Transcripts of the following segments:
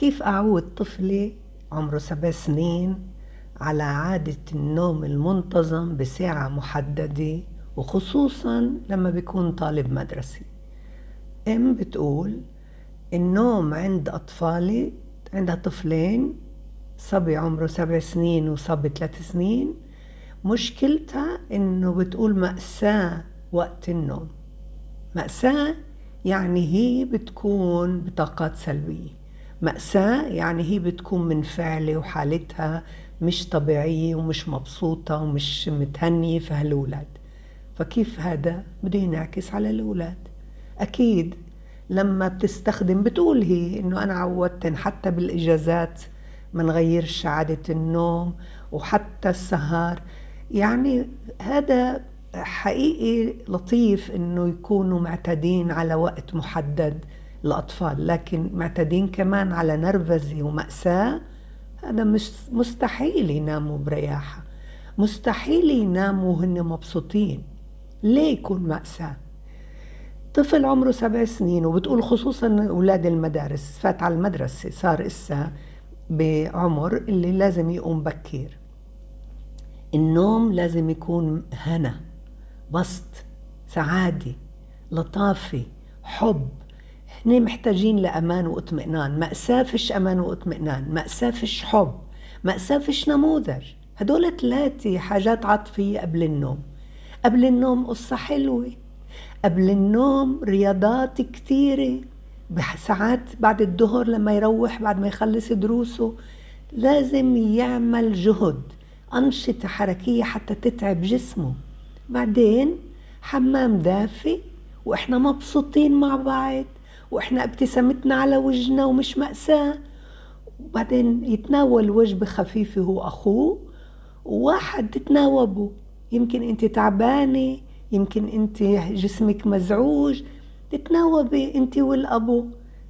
كيف أعود طفلي عمره سبع سنين على عادة النوم المنتظم بساعة محددة وخصوصا لما بيكون طالب مدرسي أم بتقول النوم عند أطفالي عندها طفلين صبي عمره سبع سنين وصبي ثلاث سنين مشكلتها إنه بتقول مأساة وقت النوم. مأساة يعني هي بتكون بطاقات سلبية. مأساة يعني هي بتكون منفعلة وحالتها مش طبيعية ومش مبسوطة ومش متهنية في هالولاد فكيف هذا؟ بده ينعكس على الأولاد. أكيد لما بتستخدم بتقول هي إنه أنا عودتن حتى بالإجازات ما نغيرش عادة النوم وحتى السهر يعني هذا حقيقي لطيف إنه يكونوا معتادين على وقت محدد. الاطفال لكن معتادين كمان على نرفزة ومأساة هذا مش مستحيل يناموا برياحة. مستحيل يناموا وهن مبسوطين. ليه يكون مأساة؟ طفل عمره سبع سنين وبتقول خصوصا أولاد المدارس فات على المدرسة صار إسا بعمر اللي لازم يقوم بكير. النوم لازم يكون هنا بسط سعادة لطافة حب. هني محتاجين لأمان واطمئنان. مأساة فيش أمان واطمئنان. مأساة فيش حب. مأساة فيش نموذج. هدول ثلاثة حاجات عاطفية قبل النوم. قبل النوم قصة حلوة. قبل النوم رياضات كتيرة. ساعات بعد الظهر لما يروح بعد ما يخلص دروسه لازم يعمل جهد أنشطة حركية حتى تتعب جسمه. بعدين حمام دافي وإحنا مبسوطين مع بعض. وإحنا ابتسامتنا على وجهنا ومش مأساة. وبعدين يتناول وجبة خفيفة هو أخوه وواحد تتناوبوا. يمكن أنت تعبانة يمكن أنت جسمك مزعوج. تتناوبي أنت والأبو.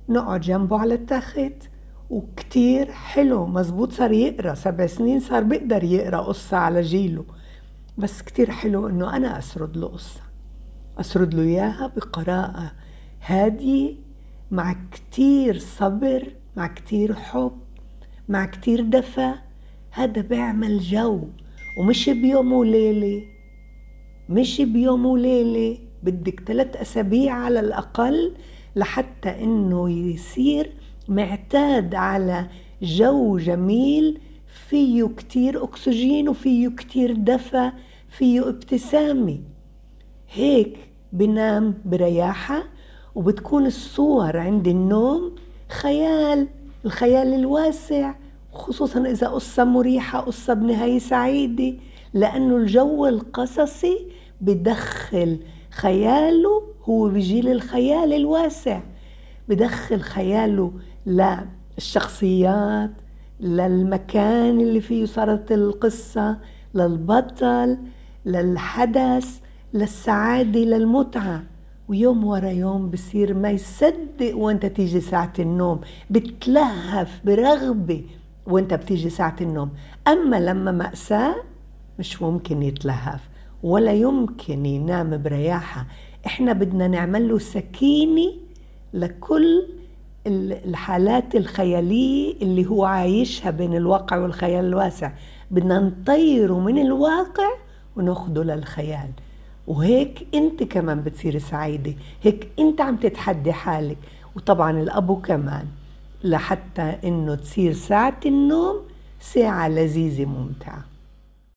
نقعد جنبه على التخت وكتير حلو. مزبوط صار يقرأ. سبع سنين صار بيقدر يقرأ قصة على جيله. بس كتير حلو إنه أنا أسرد له قصة. أسرد له إياها بقراءة هادية مع كتير صبر مع كتير حب مع كتير دفى. هذا بيعمل جو ومش بيوم وليلة. مش بيوم وليلة بدك ثلاث أسابيع على الأقل لحتى إنه يصير معتاد على جو جميل. فيه كتير أكسجين وفيه كتير دفى فيه ابتسامة. هيك بنام برياحة وبتكون الصور عند النوم خيال الخيال الواسع خصوصا إذا قصة مريحة قصة بنهاية سعيدة لأنه الجو القصصي بدخل خياله هو بجيل الخيال الواسع. بدخل خياله للشخصيات للمكان اللي فيه صارت القصة للبطل للحدث للسعادة للمتعة. ويوم ورا يوم بصير ما يصدق وانت تيجي ساعة النوم بتلهف برغبة وانت بتيجي ساعة النوم. أما لما مأساة مش ممكن يتلهف ولا يمكن ينام برياحة. إحنا بدنا نعمل له سكينة لكل الحالات الخيالية اللي هو عايشها بين الواقع والخيال الواسع. بدنا نطيره من الواقع وناخده للخيال. وهيك انت كمان بتصير سعيدة. هيك انت عم تتحدي حالك. وطبعا الأبو كمان لحتى إنه تصير ساعة النوم ساعة لذيذة ممتعة.